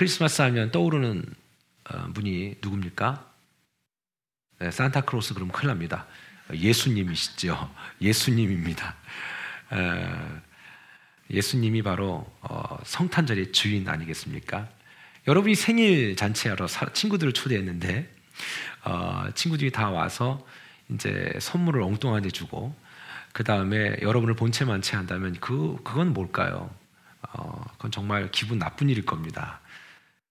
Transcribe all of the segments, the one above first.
크리스마스 하면 떠오르는 어, 분이 누굽니까? 네, 산타크로스 그러면 큰일 납니다. 예수님이시죠. 예수님입니다. 예수님이 바로 어, 성탄절의 주인 아니겠습니까? 여러분이 생일 잔치하러 친구들을 초대했는데 어, 친구들이 다 와서 이제 선물을 엉뚱하게 주고 그 다음에 여러분을 본체 만체 한다면 그 그건 뭘까요? 어, 그건 정말 기분 나쁜 일일 겁니다.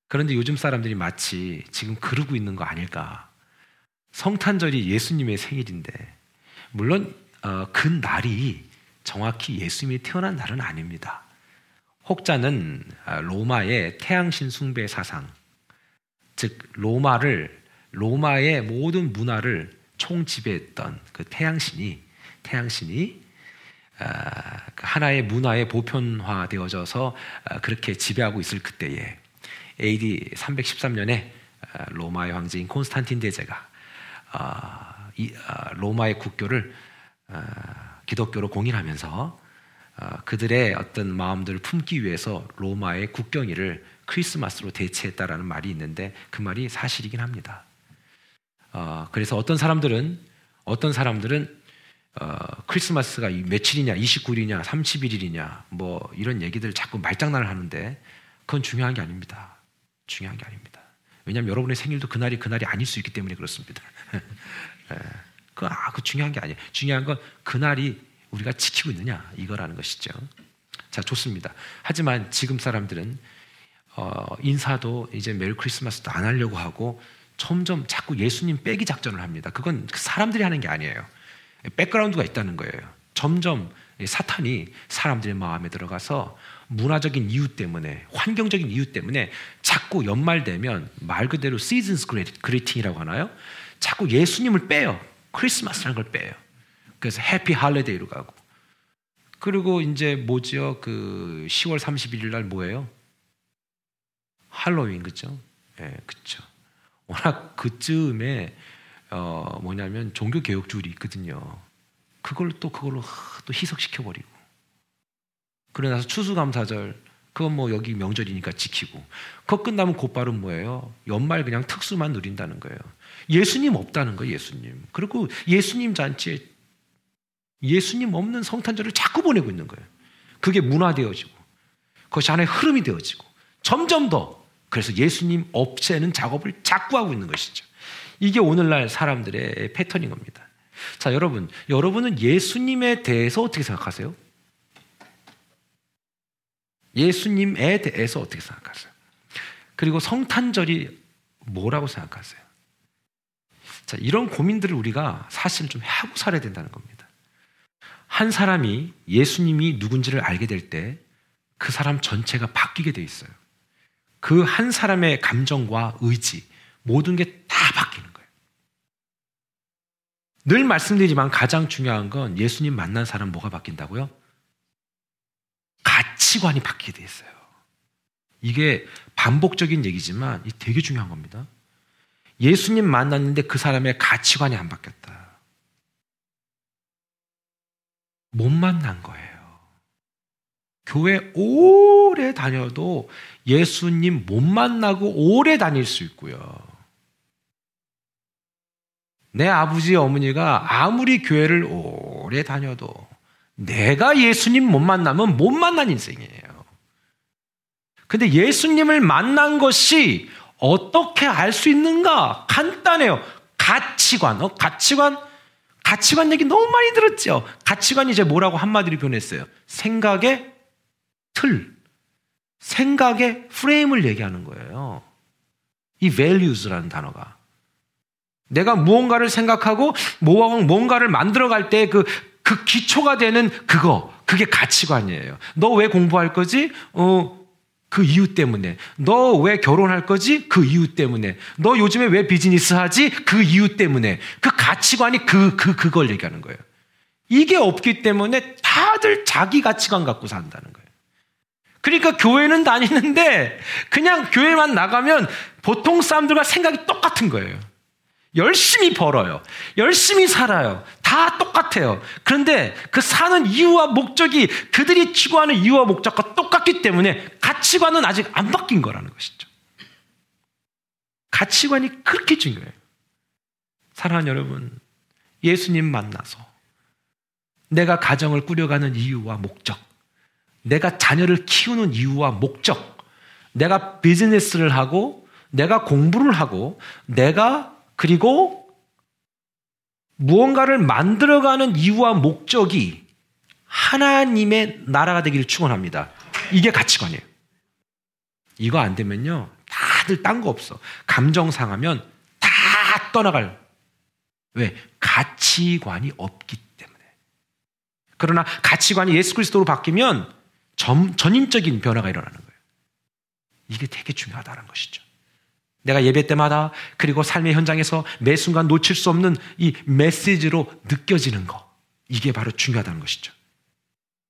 그런데 요즘 사람들이 마치 지금 그러고 있는 거 아닐까? 성탄절이 예수님의 생일인데 물론 어, 그 날이 정확히 예수님이 태어난 날은 아닙니다. 혹자는 아, 로마의 태양신 숭배 사상, 즉 로마를 로마의 모든 문화를 총지배했던 그 태양신이 태양신이 아, 그 하나의 문화에 보편화되어져서 아, 그렇게 지배하고 있을 그때에 AD 313년에 로마의 황제인 콘스탄틴 대제가 로마의 국교를 기독교로 공인하면서 어, 그들의 어떤 마음들을 품기 위해서 로마의 국경일을 크리스마스로 대체했다라는 말이 있는데 그 말이 사실이긴 합니다. 어, 그래서 어떤 사람들은 어떤 사람들은 어, 크리스마스가 며칠이냐, 29일이냐, 31일이냐, 뭐 이런 얘기들 자꾸 말장난을 하는데 그건 중요한 게 아닙니다. 중요한 게 아닙니다. 왜냐하면 여러분의 생일도 그날이 그날이 아닐 수 있기 때문에 그렇습니다. 예. 그, 아, 그 중요한 게 아니에요. 중요한 건 그날이 우리가 지키고 있느냐 이거라는 것이죠. 자 좋습니다. 하지만 지금 사람들은 어, 인사도 이제 Merry Christmas도 안 하려고 하고 점점 자꾸 예수님 빼기 작전을 합니다. 그건 사람들이 하는 게 아니에요. 백그라운드가 있다는 거예요. 점점 사탄이 사람들의 마음에 들어가서 문화적인 이유 때문에 환경적인 이유 때문에 자꾸 연말 되면 말 그대로 Season's Greeting이라고 하나요? 자꾸 예수님을 빼요. 크리스마스라는 걸 빼요. 그래서 Happy Holiday로 가고. 그리고 이제 뭐지요? 그 10월 31일 날 뭐예요? 할로윈 그죠? 예, 네, 그죠. 워낙 그쯤에 어 뭐냐면 종교 개혁주의이 있거든요. 그걸 또 그걸로 또 희석시켜 버리고. 그러나서 추수감사절 그건 뭐 여기 명절이니까 지키고. 그거 끝나면 곧바로 뭐예요? 연말 그냥 특수만 누린다는 거예요. 예수님 없다는 거예요, 예수님. 그리고 예수님 잔치에 예수님 없는 성탄절을 자꾸 보내고 있는 거예요. 그게 문화되어지고 그것이 하나의 흐름이 되어지고 점점 더 그래서 예수님 없애는 작업을 자꾸 하고 있는 것이죠. 이게 오늘날 사람들의 패턴인 겁니다. 자, 여러분, 여러분은 예수님에 대해서 어떻게 생각하세요? 예수님에 대해서 어떻게 생각하세요? 그리고 성탄절이 뭐라고 생각하세요? 자, 이런 고민들을 우리가 사실 좀 하고 살아야 된다는 겁니다. 한 사람이 예수님이 누군지를 알게 될 때 그 사람 전체가 바뀌게 돼 있어요. 그 한 사람의 감정과 의지, 모든 게 다 바뀌는 거예요. 늘 말씀드리지만 가장 중요한 건 예수님 만난 사람 뭐가 바뀐다고요? 가치관이 바뀌게 돼 있어요. 이게 반복적인 얘기지만 되게 중요한 겁니다. 예수님 만났는데 그 사람의 가치관이 안 바뀌었다. 못 만난 거예요. 교회 오래 다녀도 예수님 못 만나고 오래 다닐 수 있고요. 내 아버지 어머니가 아무리 교회를 오래 다녀도 내가 예수님 못 만나면 못 만난 인생이에요. 근데 예수님을 만난 것이 어떻게 알 수 있는가? 간단해요. 가치관. 어? 가치관 가치관 얘기 너무 많이 들었죠. 가치관이 이제 뭐라고 한마디로 표현했어요. 생각의 틀, 생각의 프레임을 얘기하는 거예요. 이 values라는 단어가. 내가 무언가를 생각하고 무언가를 만들어갈 때 그, 그 기초가 되는 그거, 그게 가치관이에요. 너 왜 공부할 거지? 어, 그 이유 때문에. 너 왜 결혼할 거지? 그 이유 때문에. 너 요즘에 왜 비즈니스 하지? 그 이유 때문에. 그 가치관이 그, 그, 그걸 얘기하는 거예요. 이게 없기 때문에 다들 자기 가치관 갖고 산다는 거예요. 그러니까 교회는 다니는데 그냥 교회만 나가면 보통 사람들과 생각이 똑같은 거예요. 열심히 벌어요. 열심히 살아요. 다 똑같아요. 그런데 그 사는 이유와 목적이 그들이 추구하는 이유와 목적과 똑같기 때문에 가치관은 아직 안 바뀐 거라는 것이죠. 가치관이 그렇게 중요해요. 사랑하는 여러분, 예수님 만나서 내가 가정을 꾸려가는 이유와 목적, 내가 자녀를 키우는 이유와 목적, 내가 비즈니스를 하고, 내가 공부를 하고, 내가 그리고 무언가를 만들어가는 이유와 목적이 하나님의 나라가 되기를 축원합니다. 이게 가치관이에요. 이거 안 되면요, 다들 딴 거 없어. 감정 상하면 다 떠나갈. 왜? 가치관이 없기 때문에. 그러나 가치관이 예수 그리스도로 바뀌면 전, 전인적인 변화가 일어나는 거예요. 이게 되게 중요하다는 것이죠. 내가 예배 때마다 그리고 삶의 현장에서 매 순간 놓칠 수 없는 이 메시지로 느껴지는 거. 이게 바로 중요하다는 것이죠.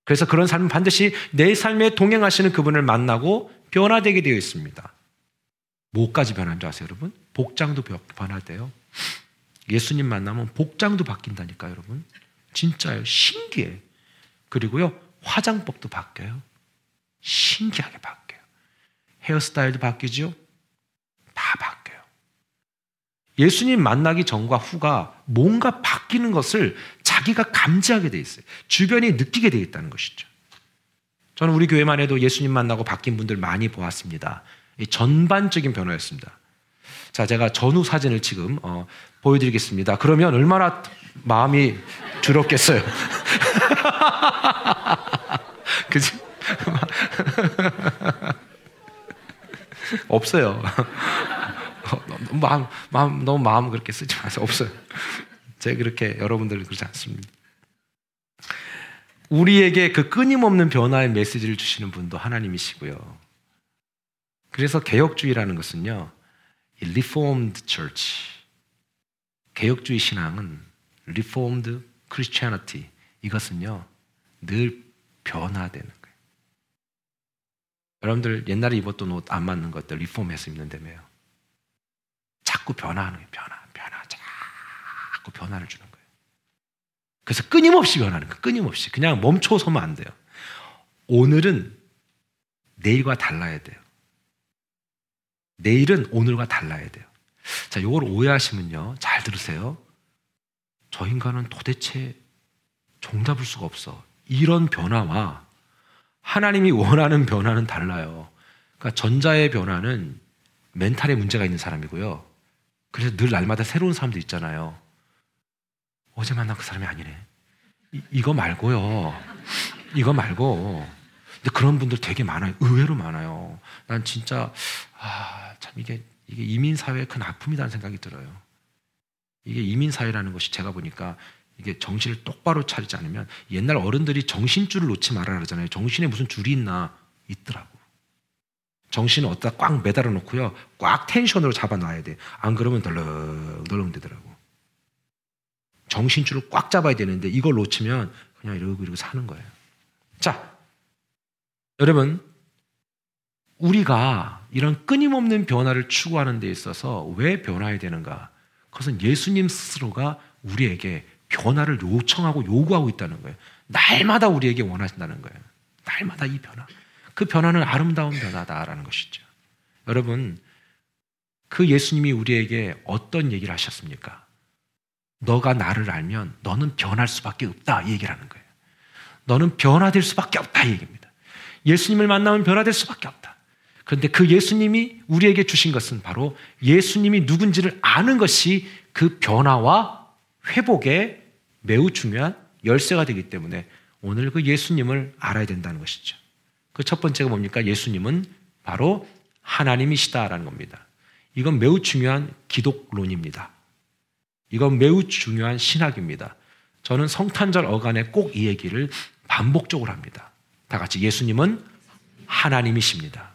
그래서 그런 삶은 반드시 내 삶에 동행하시는 그분을 만나고 변화되게 되어 있습니다. 뭐까지 변하는 줄 아세요, 여러분? 복장도 변화돼요. 예수님 만나면 복장도 바뀐다니까, 여러분. 진짜요. 신기해. 그리고요, 화장법도 바뀌어요. 신기하게 바뀌어요. 헤어스타일도 바뀌죠? 예수님 만나기 전과 후가 뭔가 바뀌는 것을 자기가 감지하게 돼 있어요. 주변이 느끼게 돼 있다는 것이죠. 저는 우리 교회만 해도 예수님 만나고 바뀐 분들 많이 보았습니다. 전반적인 변화였습니다. 자, 제가 전후 사진을 지금 어, 보여드리겠습니다. 그러면 얼마나 마음이 두렵겠어요. 그지? 없어요. 마음, 마음, 너무 마음 그렇게 쓰지 마세요. 없어요. 제가 그렇게 여러분들 그렇지 않습니다. 우리에게 그 끊임없는 변화의 메시지를 주시는 분도 하나님이시고요. 그래서 개혁주의라는 것은요, Reformed Church. 개혁주의 신앙은 Reformed Christianity. 이것은요, 늘 변화되는 거예요. 여러분들 옛날에 입었던 옷 안 맞는 것들 리폼해서 입는다며요. 자꾸 변화하는 거예요. 변화, 변화, 자꾸 변화를 주는 거예요. 그래서 끊임없이 변하는 거예요. 끊임없이. 그냥 멈춰서면 안 돼요. 오늘은 내일과 달라야 돼요. 내일은 오늘과 달라야 돼요. 자, 이걸 오해하시면요. 잘 들으세요. 저 인간은 도대체 종잡을 수가 없어. 이런 변화와 하나님이 원하는 변화는 달라요. 그러니까 전자의 변화는 멘탈에 문제가 있는 사람이고요. 그래서 늘 날마다 새로운 사람도 있잖아요. 어제 만난 그 사람이 아니네. 이, 거 말고요. 이거 말고. 근데 그런 분들 되게 많아요. 의외로 많아요. 난 진짜, 아, 참 이게, 이게 이민 사회의 큰 아픔이라는 생각이 들어요. 이게 이민 사회라는 것이 제가 보니까 이게 정신을 똑바로 차리지 않으면 옛날 어른들이 정신줄을 놓지 말아라 그러잖아요. 정신에 무슨 줄이 있나 있더라고. 정신을 어디다 꽉 매달아 놓고요. 꽉 텐션으로 잡아 놔야 돼. 안 그러면 덜렁 덜렁 되더라고. 정신줄을 꽉 잡아야 되는데 이걸 놓치면 그냥 이러고 이러고 사는 거예요. 자, 여러분, 우리가 이런 끊임없는 변화를 추구하는 데 있어서 왜 변화해야 되는가? 그것은 예수님 스스로가 우리에게 변화를 요청하고 요구하고 있다는 거예요. 날마다 우리에게 원하신다는 거예요. 날마다 이 변화. 그 변화는 아름다운 변화다라는 것이죠. 여러분, 그 예수님이 우리에게 어떤 얘기를 하셨습니까? 너가 나를 알면 너는 변할 수밖에 없다. 이 얘기를 하는 거예요. 너는 변화될 수밖에 없다. 이 얘기입니다. 예수님을 만나면 변화될 수밖에 없다. 그런데 그 예수님이 우리에게 주신 것은 바로 예수님이 누군지를 아는 것이 그 변화와 회복의 매우 중요한 열쇠가 되기 때문에 오늘 그 예수님을 알아야 된다는 것이죠. 그 첫 번째가 뭡니까? 예수님은 바로 하나님이시다라는 겁니다. 이건 매우 중요한 기독론입니다. 이건 매우 중요한 신학입니다. 저는 성탄절 어간에 꼭 이 얘기를 반복적으로 합니다. 다 같이 예수님은 하나님이십니다.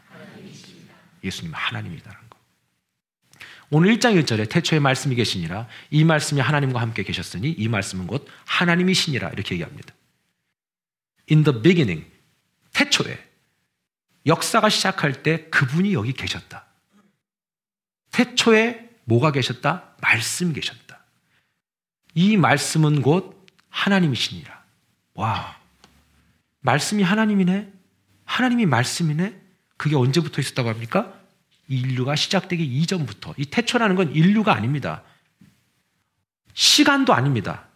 예수님은 하나님이다. 오늘 1장 1절에 태초에 말씀이 계시니라 이 말씀이 하나님과 함께 계셨으니 이 말씀은 곧 하나님이시니라 이렇게 얘기합니다. In the beginning 태초에 역사가 시작할 때 그분이 여기 계셨다. 태초에 뭐가 계셨다? 말씀이 계셨다. 이 말씀은 곧 하나님이시니라. 와. 말씀이 하나님이네? 하나님이 말씀이네? 그게 언제부터 있었다고 합니까? 인류가 시작되기 이전부터. 이 태초라는 건 인류가 아닙니다. 시간도 아닙니다.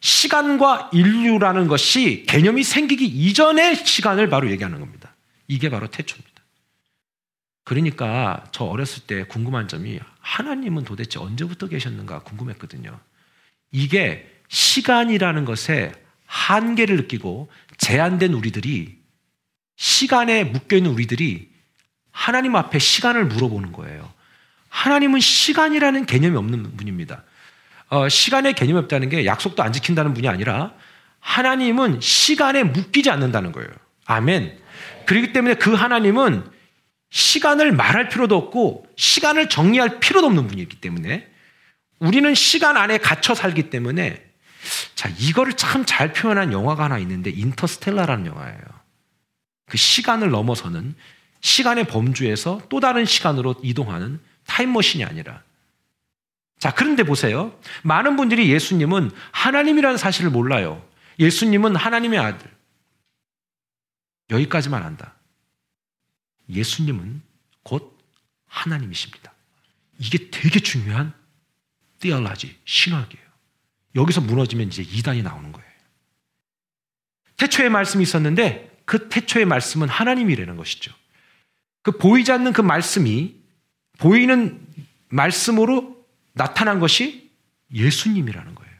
시간과 인류라는 것이 개념이 생기기 이전의 시간을 바로 얘기하는 겁니다. 이게 바로 태초입니다. 그러니까 저 어렸을 때 궁금한 점이 하나님은 도대체 언제부터 계셨는가 궁금했거든요. 이게 시간이라는 것에 한계를 느끼고 제한된 우리들이 시간에 묶여있는 우리들이 하나님 앞에 시간을 물어보는 거예요. 하나님은 시간이라는 개념이 없는 분입니다. 어, 시간의 개념이 없다는 게 약속도 안 지킨다는 분이 아니라 하나님은 시간에 묶이지 않는다는 거예요. 아멘. 그렇기 때문에 그 하나님은 시간을 말할 필요도 없고 시간을 정리할 필요도 없는 분이기 때문에 우리는 시간 안에 갇혀 살기 때문에 자, 이거를 참 잘 표현한 영화가 하나 있는데 인터스텔라라는 영화예요. 그 시간을 넘어서는 시간의 범주에서 또 다른 시간으로 이동하는 타임머신이 아니라 자, 그런데 보세요. 많은 분들이 예수님은 하나님이라는 사실을 몰라요. 예수님은 하나님의 아들. 여기까지만 한다. 예수님은 곧 하나님이십니다. 이게 되게 중요한 띠얼라지, 신학이에요. 여기서 무너지면 이제 이단이 나오는 거예요. 태초의 말씀이 있었는데 그 태초의 말씀은 하나님이라는 것이죠. 그 보이지 않는 그 말씀이 보이는 말씀으로 나타난 것이 예수님이라는 거예요.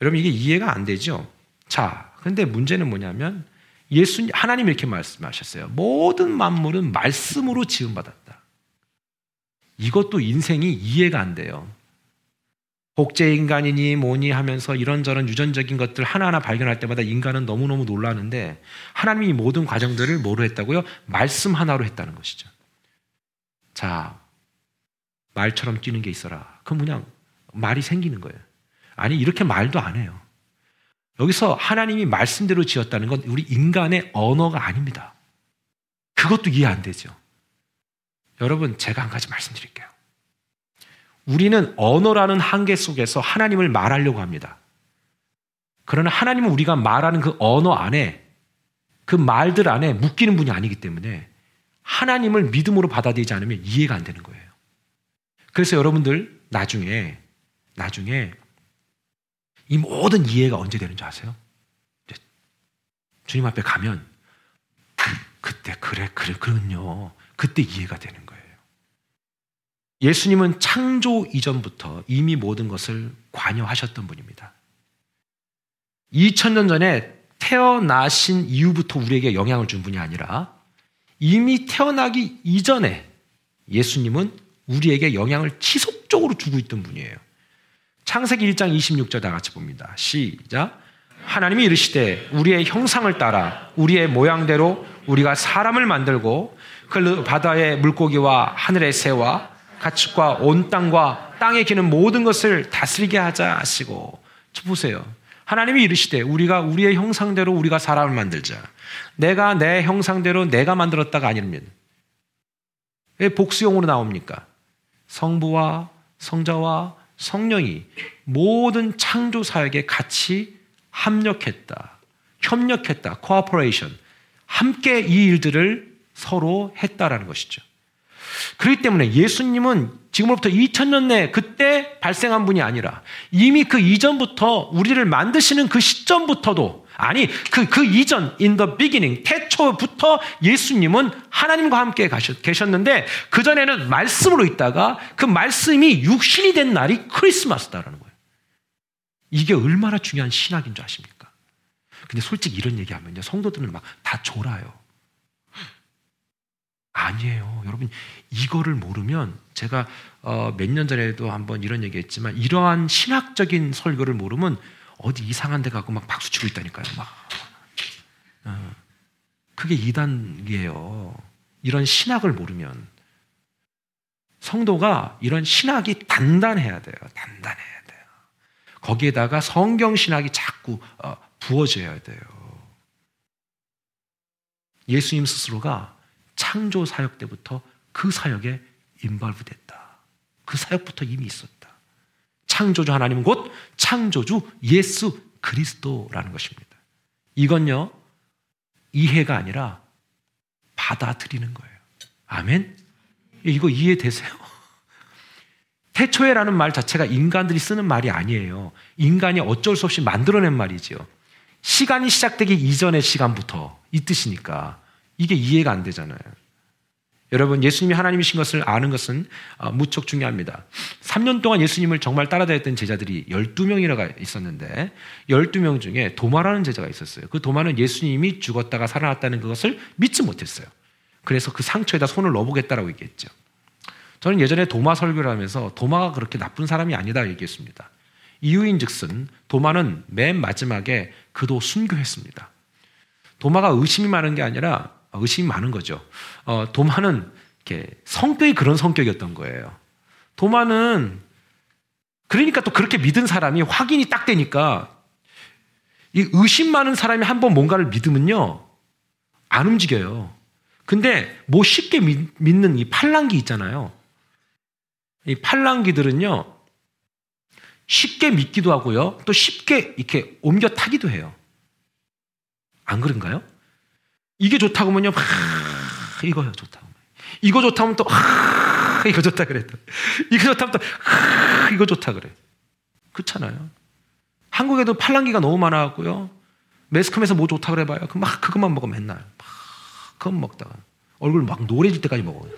여러분 이게 이해가 안 되죠? 자, 근데 문제는 뭐냐면 예수님 하나님 이렇게 말씀하셨어요. 모든 만물은 말씀으로 지음 받았다. 이것도 인생이 이해가 안 돼요. 복제 인간이니 뭐니 하면서 이런저런 유전적인 것들 하나하나 발견할 때마다 인간은 너무너무 놀라는데 하나님이 모든 과정들을 뭐로 했다고요? 말씀 하나로 했다는 것이죠. 자, 말처럼 뛰는 게 있어라. 그럼 그냥 말이 생기는 거예요. 아니, 이렇게 말도 안 해요. 여기서 하나님이 말씀대로 지었다는 건 우리 인간의 언어가 아닙니다. 그것도 이해 안 되죠. 여러분, 제가 한 가지 말씀드릴게요. 우리는 언어라는 한계 속에서 하나님을 말하려고 합니다. 그러나 하나님은 우리가 말하는 그 언어 안에 그 말들 안에 묶이는 분이 아니기 때문에 하나님을 믿음으로 받아들이지 않으면 이해가 안 되는 거예요. 그래서 여러분들 나중에 나중에 이 모든 이해가 언제 되는 줄 아세요? 주님 앞에 가면 그때 그래 그래 그런요 그때 이해가 되는 거예요. 예수님은 창조 이전부터 이미 모든 것을 관여하셨던 분입니다. 2000년 전에 태어나신 이후부터 우리에게 영향을 준 분이 아니라 이미 태어나기 이전에 예수님은 우리에게 영향을 지속적으로 주고 있던 분이에요. 창세기 1장 26절 다 같이 봅니다. 시작. 하나님이 이르시되 우리의 형상을 따라 우리의 모양대로 우리가 사람을 만들고 그 바다의 물고기와 하늘의 새와 가축과 온 땅과 땅에 기는 모든 것을 다스리게 하자 하시고 보세요. 하나님이 이르시되 우리가 우리의 형상대로 우리가 사람을 만들자. 내가 내 형상대로 내가 만들었다가 아니면 왜 복수형으로 나옵니까? 성부와 성자와 성령이 모든 창조 사역에 같이 합력했다. 협력했다. cooperation. 함께 이 일들을 서로 했다라는 것이죠. 그렇기 때문에 예수님은 지금으로부터 2000년 내 그때 발생한 분이 아니라 이미 그 이전부터 우리를 만드시는 그 시점부터도 아니 그, 그 이전 in the beginning 태초부터 예수님은 하나님과 함께 가셨, 계셨는데 그전에는 말씀으로 있다가 그 말씀이 육신이 된 날이 크리스마스다라는 거예요. 이게 얼마나 중요한 신학인 줄 아십니까? 근데 솔직히 이런 얘기하면요 성도들은 막 다 졸아요. 아니에요. 여러분, 이거를 모르면 제가 어, 몇년 전에도 한번 이런 얘기 했지만 이러한 신학적인 설교를 모르면 어디 이상한 데 가고 막 박수 치고 있다니까요. 막. 어, 그게 이단이에요. 이런 신학을 모르면. 성도가 이런 신학이 단단해야 돼요. 단단해야 돼요. 거기에다가 성경 신학이 자꾸 어, 부어져야 돼요. 예수님 스스로가 창조 사역 때부터 그 사역에 인발브 됐다. 그 사역부터 이미 있었다. 창조주 하나님은 곧 창조주 예수 그리스도라는 것입니다. 이건요, 이해가 아니라 받아들이는 거예요. 아멘? 이거 이해되세요? 태초에라는 말 자체가 인간들이 쓰는 말이 아니에요. 인간이 어쩔 수 없이 만들어낸 말이지요. 시간이 시작되기 이전의 시간부터 이 뜻이니까 이게 이해가 안 되잖아요. 여러분, 예수님이 하나님이신 것을 아는 것은 어, 무척 중요합니다. 3년 동안 예수님을 정말 따라다녔던 제자들이 12명이나 있었는데, 12명 중에 도마라는 제자가 있었어요. 그 도마는 예수님이 죽었다가 살아났다는 그것을 믿지 못했어요. 그래서 그 상처에다 손을 넣어보겠다라고 얘기했죠. 저는 예전에 도마 설교를 하면서 도마가 그렇게 나쁜 사람이 아니다 얘기했습니다. 이유인 즉슨 도마는 맨 마지막에 그도 순교했습니다. 도마가 의심이 많은 게 아니라 의심이 많은 거죠. 어, 도마는 성격이 그런 성격이었던 거예요. 도마는 그러니까 또 그렇게 믿은 사람이 확인이 딱 되니까 이 의심 많은 사람이 한 번 뭔가를 믿으면요 안 움직여요. 근데 뭐 쉽게 믿, 는이 팔랑기 있잖아요. 이 팔랑기들은요 쉽게 믿기도 하고요 또 쉽게 이렇게 옮겨 타기도 해요. 안 그런가요? 이게 좋다고 하면요, 하, 이거 좋다고. 이거 좋다면 또, 하, 이거 좋다 그래. 이거 좋다면 또, 하, 이거 좋다 그래. 그렇잖아요. 한국에도 팔랑기가 너무 많아갖고요. 매스컴에서 뭐 좋다 그래 봐요. 막 그것만 먹어 맨날. 막 그것 먹다가 얼굴 막 노래질 때까지 먹어요.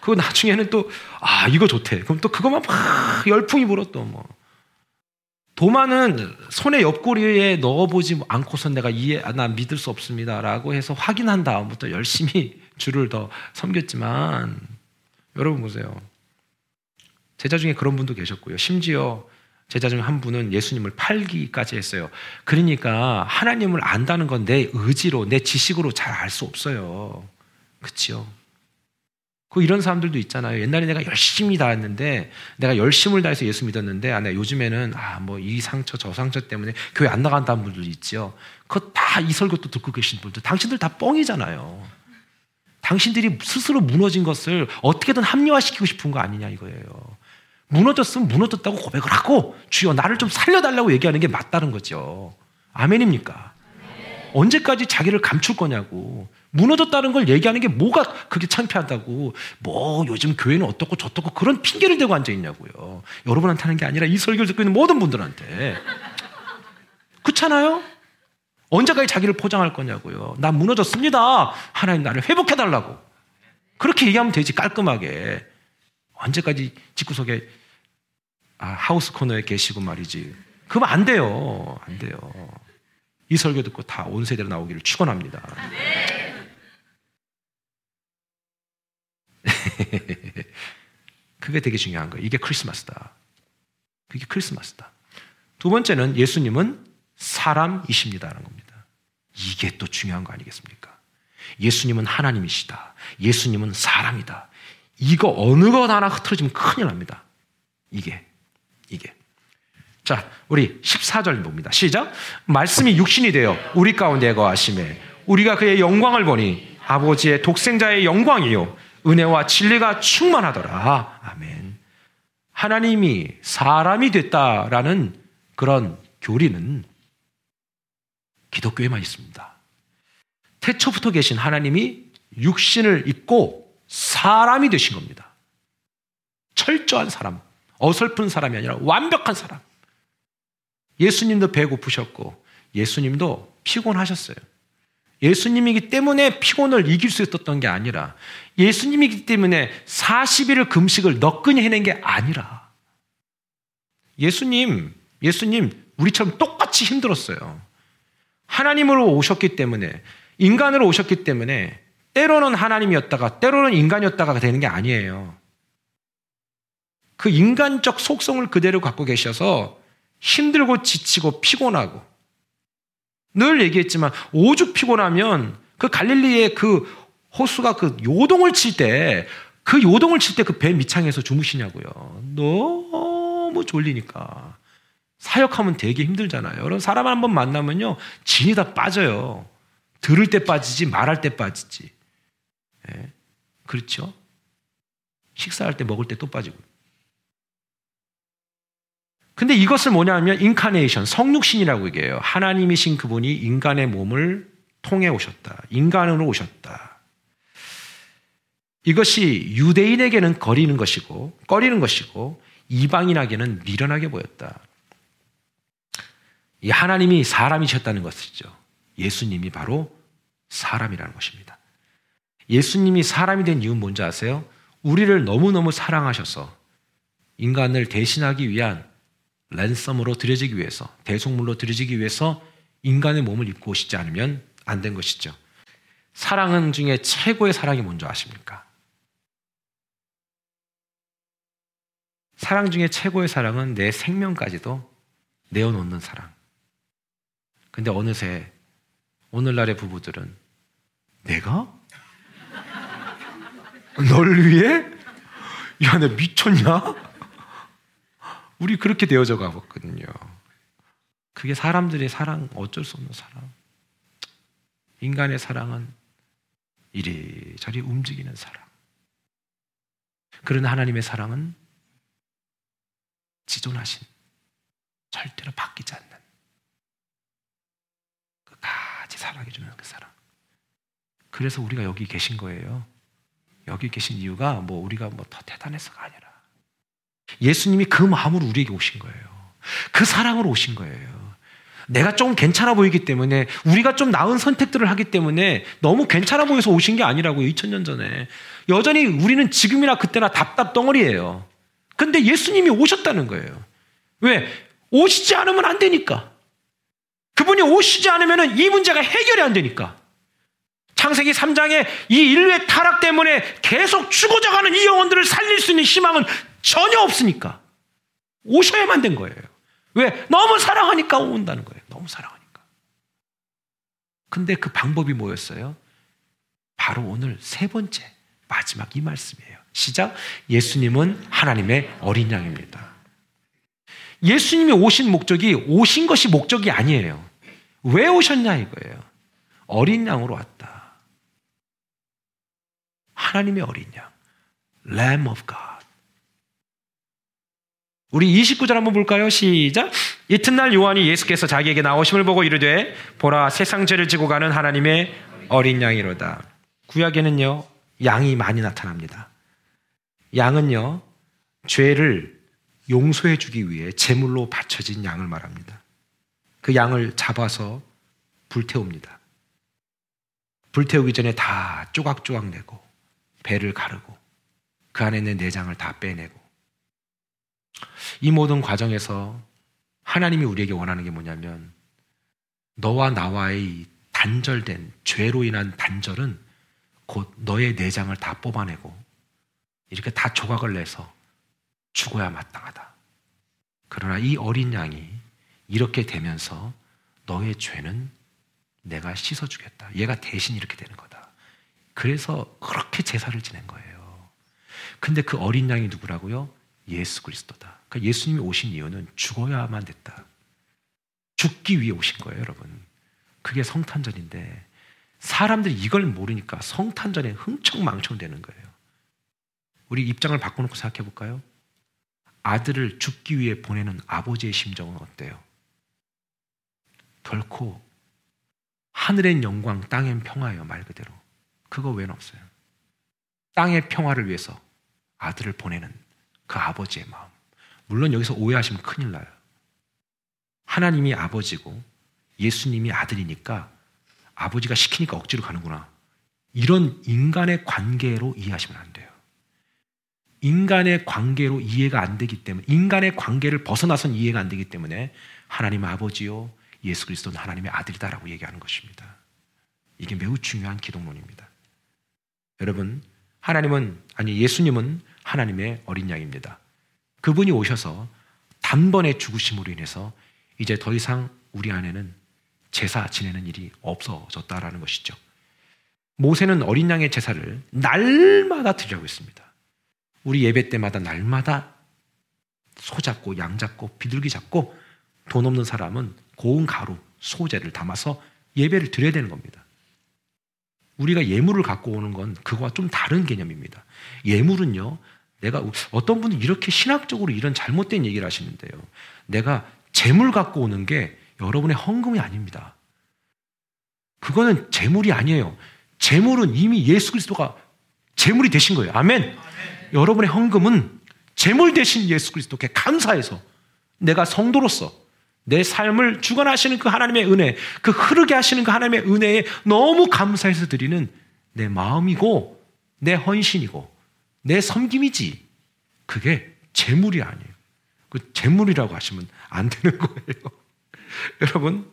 그거 나중에는 또, 아, 이거 좋대. 그럼 또 그것만 막 열풍이 불어 또 뭐. 도마는 손의 옆구리에 넣어보지 않고선 내가 이해, 아, 나 믿을 수 없습니다 라고 해서 확인한 다음부터 열심히 주를 더 섬겼지만 여러분 보세요. 제자 중에 그런 분도 계셨고요. 심지어 제자 중 한 분은 예수님을 팔기까지 했어요. 그러니까 하나님을 안다는 건 내 의지로, 내 지식으로 잘 알 수 없어요. 그치요? 그 이런 사람들도 있잖아요. 옛날에 내가 열심히 다 했는데 내가 열심을 다해서 예수 믿었는데 아, 내 요즘에는 아, 뭐 이 상처 저 상처 때문에 교회 안 나간다는 분들 있죠. 그거 다 이 설교도 듣고 계신 분들 당신들 다 뻥이잖아요. 당신들이 스스로 무너진 것을 어떻게든 합리화시키고 싶은 거 아니냐 이거예요. 무너졌으면 무너졌다고 고백을 하고 주여 나를 좀 살려달라고 얘기하는 게 맞다는 거죠. 아멘입니까? 언제까지 자기를 감출 거냐고. 무너졌다는 걸 얘기하는 게 뭐가 그게 창피하다고. 뭐 요즘 교회는 어떻고 저떻고 그런 핑계를 대고 앉아 있냐고요. 여러분한테 하는 게 아니라 이 설교를 듣고 있는 모든 분들한테. 그렇잖아요? 언제까지 자기를 포장할 거냐고요. 나 무너졌습니다. 하나님 나를 회복해달라고. 그렇게 얘기하면 되지, 깔끔하게. 언제까지 집구석에, 아, 하우스 코너에 계시고 말이지. 그러면 안 돼요. 안 돼요. 이 설교 듣고 다 온 세대로 나오기를 축원합니다. 그게 되게 중요한 거예요. 이게 크리스마스다. 그게 크리스마스다. 두 번째는 예수님은 사람이십니다라는 겁니다. 이게 또 중요한 거 아니겠습니까? 예수님은 하나님이시다. 예수님은 사람이다. 이거 어느 것 하나 흐트러지면 큰일 납니다. 이게, 이게. 자, 우리 14절 봅니다. 시작. 말씀이 육신이 되어 우리 가운데 거하심에 우리가 그의 영광을 보니 아버지의 독생자의 영광이요. 은혜와 진리가 충만하더라. 아멘. 하나님이 사람이 됐다라는 그런 교리는 기독교에만 있습니다. 태초부터 계신 하나님이 육신을 입고 사람이 되신 겁니다. 철저한 사람, 어설픈 사람이 아니라 완벽한 사람. 예수님도 배고프셨고 예수님도 피곤하셨어요. 예수님이기 때문에 피곤을 이길 수 있었던 게 아니라 예수님이기 때문에 40일을 금식을 너끈히 해낸 게 아니라 예수님, 예수님 우리처럼 똑같이 힘들었어요. 하나님으로 오셨기 때문에 인간으로 오셨기 때문에 때로는 하나님이었다가 때로는 인간이었다가 되는 게 아니에요. 그 인간적 속성을 그대로 갖고 계셔서 힘들고 지치고 피곤하고 늘 얘기했지만 오죽 피곤하면 그 갈릴리의 그 호수가 그 요동을 칠 때 그 요동을 칠 때 그 배 밑창에서 주무시냐고요. 너무 졸리니까. 사역하면 되게 힘들잖아요. 여러분 사람 한 번 만나면요. 진이 다 빠져요. 들을 때 빠지지 말할 때 빠지지. 예. 그렇죠? 식사할 때 먹을 때 또 빠지고. 근데 이것을 뭐냐면 인카네이션, 성육신이라고 얘기해요. 하나님이신 그분이 인간의 몸을 통해 오셨다. 인간으로 오셨다. 이것이 유대인에게는 거리는 것이고, 꺼리는 것이고, 이방인에게는 미련하게 보였다. 이 하나님이 사람이셨다는 것이죠. 예수님이 바로 사람이라는 것입니다. 예수님이 사람이 된 이유는 뭔지 아세요? 우리를 너무너무 사랑하셔서 인간을 대신하기 위한 랜섬으로 들여지기 위해서, 대속물로 들여지기 위해서 인간의 몸을 입고 오시지 않으면 안 된 것이죠. 사랑은 중에 최고의 사랑이 뭔지 아십니까? 사랑 중에 최고의 사랑은 내 생명까지도 내어놓는 사랑. 근데 어느새 오늘날의 부부들은 내가? 널 위해? 야, 내 미쳤냐? 우리 그렇게 되어져 가거든요. 그게 사람들의 사랑, 어쩔 수 없는 사랑. 인간의 사랑은 이리저리 움직이는 사랑. 그러나 하나님의 사랑은 지존하신, 절대로 바뀌지 않는, 끝까지 사랑해주는 그 사랑. 그래서 우리가 여기 계신 거예요. 여기 계신 이유가 뭐 우리가 뭐 더 대단해서가 아니라 예수님이 그 마음으로 우리에게 오신 거예요. 그 사랑으로 오신 거예요. 내가 좀 괜찮아 보이기 때문에 우리가 좀 나은 선택들을 하기 때문에 너무 괜찮아 보여서 오신 게 아니라고요. 2000년 전에. 여전히 우리는 지금이나 그때나 답답 덩어리예요. 근데 예수님이 오셨다는 거예요. 왜? 오시지 않으면 안 되니까. 그분이 오시지 않으면 이 문제가 해결이 안 되니까. 창세기 3장에 이 인류의 타락 때문에 계속 죽어져 가는 이 영혼들을 살릴 수 있는 희망은 전혀 없으니까. 오셔야만 된 거예요. 왜? 너무 사랑하니까 온다는 거예요. 너무 사랑하니까. 근데 그 방법이 뭐였어요? 바로 오늘 세 번째, 마지막 이 말씀이에요. 시작. 예수님은 하나님의 어린 양입니다. 예수님이 오신 목적이 오신 것이 목적이 아니에요. 왜 오셨냐 이거예요. 어린 양으로 왔다. 하나님의 어린 양. Lamb of God. 우리 29절 한번 볼까요? 시작. 이튿날 요한이 예수께서 자기에게 나오심을 보고 이르되 보라 세상 죄를 지고 가는 하나님의 어린 양이로다. 구약에는요. 양이 많이 나타납니다. 양은요. 죄를 용서해 주기 위해 제물로 바쳐진 양을 말합니다. 그 양을 잡아서 불태웁니다. 불태우기 전에 다 쪼각쪼각 내고 배를 가르고 그 안에 있는 내장을 다 빼내고 이 모든 과정에서 하나님이 우리에게 원하는 게 뭐냐면 너와 나와의 단절된 죄로 인한 단절은 곧 너의 내장을 다 뽑아내고 이렇게 다 조각을 내서 죽어야 마땅하다. 그러나 이 어린 양이 이렇게 되면서 너의 죄는 내가 씻어주겠다. 얘가 대신 이렇게 되는 거다. 그래서 그렇게 제사를 지낸 거예요. 근데 그 어린 양이 누구라고요? 예수 그리스도다. 그러니까 예수님이 오신 이유는 죽어야만 됐다. 죽기 위해 오신 거예요, 여러분. 그게 성탄절인데 사람들이 이걸 모르니까 성탄절에 흥청망청 되는 거예요. 우리 입장을 바꿔놓고 생각해 볼까요? 아들을 죽기 위해 보내는 아버지의 심정은 어때요? 결코 하늘엔 영광, 땅엔 평화예요, 말 그대로. 그거 외엔 없어요. 땅의 평화를 위해서 아들을 보내는 그 아버지의 마음. 물론 여기서 오해하시면 큰일 나요. 하나님이 아버지고 예수님이 아들이니까 아버지가 시키니까 억지로 가는구나. 이런 인간의 관계로 이해하시면 안 돼요. 인간의 관계로 이해가 안 되기 때문에 인간의 관계를 벗어나선 이해가 안 되기 때문에 하나님 아버지요 예수 그리스도는 하나님의 아들이다라고 얘기하는 것입니다. 이게 매우 중요한 기독론입니다. 여러분, 하나님은 아니 예수님은 하나님의 어린 양입니다. 그분이 오셔서 단번에 죽으심으로 인해서 이제 더 이상 우리 안에는 제사 지내는 일이 없어졌다라는 것이죠. 모세는 어린 양의 제사를 날마다 드리라고 했습니다. 우리 예배 때마다 날마다 소 잡고 양 잡고 비둘기 잡고 돈 없는 사람은 고운 가루, 소재를 담아서 예배를 드려야 되는 겁니다. 우리가 예물을 갖고 오는 건 그거와 좀 다른 개념입니다. 예물은요, 내가 어떤 분은 이렇게 신학적으로 이런 잘못된 얘기를 하시는데요. 내가 재물 갖고 오는 게 여러분의 헌금이 아닙니다. 그거는 재물이 아니에요. 재물은 이미 예수 그리스도가 재물이 되신 거예요. 아멘. 아멘. 여러분의 헌금은 재물 대신 예수 그리스도께 감사해서 내가 성도로서 내 삶을 주관하시는 그 하나님의 은혜, 그 흐르게 하시는 그 하나님의 은혜에 너무 감사해서 드리는 내 마음이고 내 헌신이고 내 섬김이지. 그게 재물이 아니에요. 그 재물이라고 하시면 안 되는 거예요. 여러분,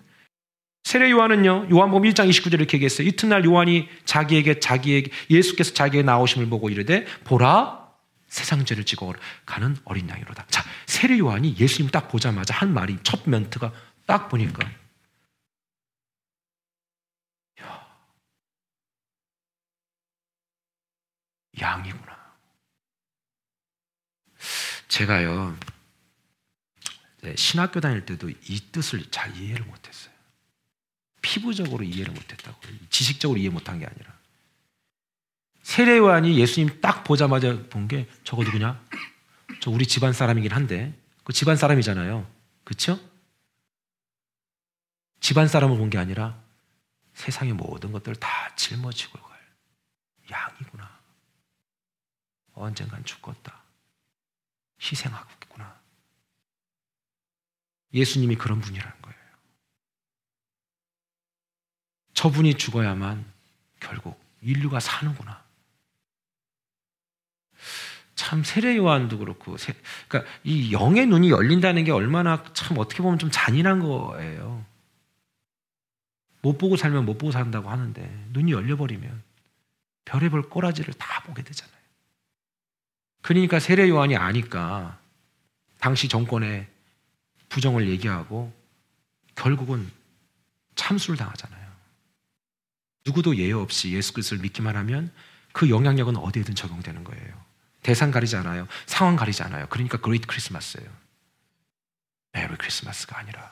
세례 요한은요, 요한복음 1장 29절에 이렇게 얘기했어요. 이튿날 요한이 자기에게 자기에게 예수께서 자기의 나오심을 보고 이르되 보라 세상 죄를 지고 가는 어린 양이로다. 자, 세례 요한이 예수님 딱 보자마자 한 말이 첫 멘트가 딱 보니까 양이구나. 제가요, 네, 신학교 다닐 때도 이 뜻을 잘 이해를 못했어요. 피부적으로 이해를 못했다고. 지식적으로 이해 못한 게 아니라. 세례요한이 예수님 딱 보자마자 본 게 저거 누구냐? 저 우리 집안 사람이긴 한데 그 집안 사람이잖아요. 그렇죠? 집안 사람을 본 게 아니라 세상의 모든 것들을 다 짊어지고 갈 양이구나. 언젠간 죽겠다. 희생하겠구나. 예수님이 그런 분이라는 거예요. 저분이 죽어야만 결국 인류가 사는구나. 참 세례 요한도 그렇고, 세, 그러니까 이 영의 눈이 열린다는 게 얼마나 참 어떻게 보면 좀 잔인한 거예요. 못 보고 살면 못 보고 산다고 하는데 눈이 열려버리면 별의별 꼬라지를 다 보게 되잖아요. 그러니까 세례 요한이 아니까 당시 정권의 부정을 얘기하고 결국은 참수를 당하잖아요. 누구도 예외 없이 예수 그리스도를 믿기만 하면 그 영향력은 어디에든 적용되는 거예요. 대상 가리지 않아요. 상황 가리지 않아요. 그러니까 Great Christmas예요. 메리 크리스마스가 아니라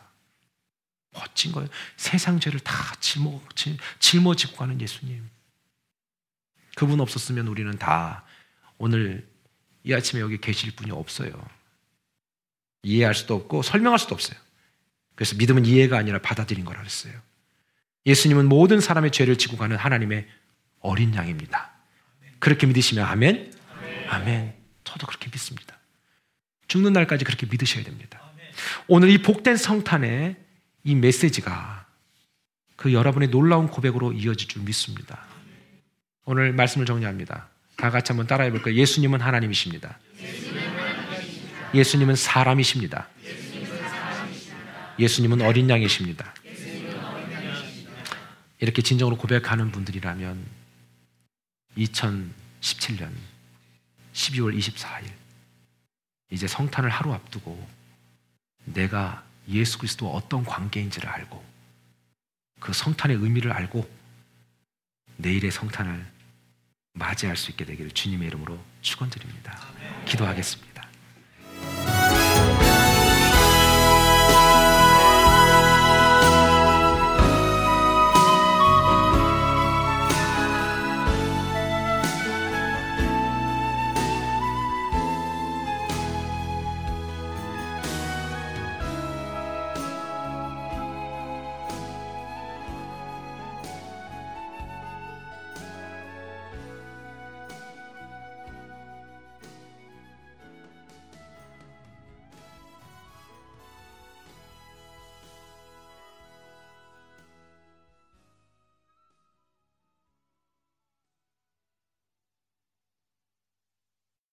멋진 거예요. 세상 죄를 다 짊어, 짊어지고 가는 예수님. 그분 없었으면 우리는 다 오늘 이 아침에 여기 계실 분이 없어요. 이해할 수도 없고 설명할 수도 없어요. 그래서 믿음은 이해가 아니라 받아들인 거라 그랬어요. 예수님은 모든 사람의 죄를 지고 가는 하나님의 어린 양입니다. 그렇게 믿으시면 아멘? 아멘. 저도 그렇게 믿습니다. 죽는 날까지 그렇게 믿으셔야 됩니다. 오늘 이 복된 성탄의 이 메시지가 그 여러분의 놀라운 고백으로 이어질 줄 믿습니다. 오늘 말씀을 정리합니다. 다 같이 한번 따라해 볼까요? 예수님은 하나님이십니다. 예수님은 사람이십니다. 예수님은 어린 양이십니다. 이렇게 진정으로 고백하는 분들이라면 2017년 12월 24일 이제 성탄을 하루 앞두고 내가 예수 그리스도와 어떤 관계인지를 알고 그 성탄의 의미를 알고 내일의 성탄을 맞이할 수 있게 되기를 주님의 이름으로 축원드립니다. 기도하겠습니다.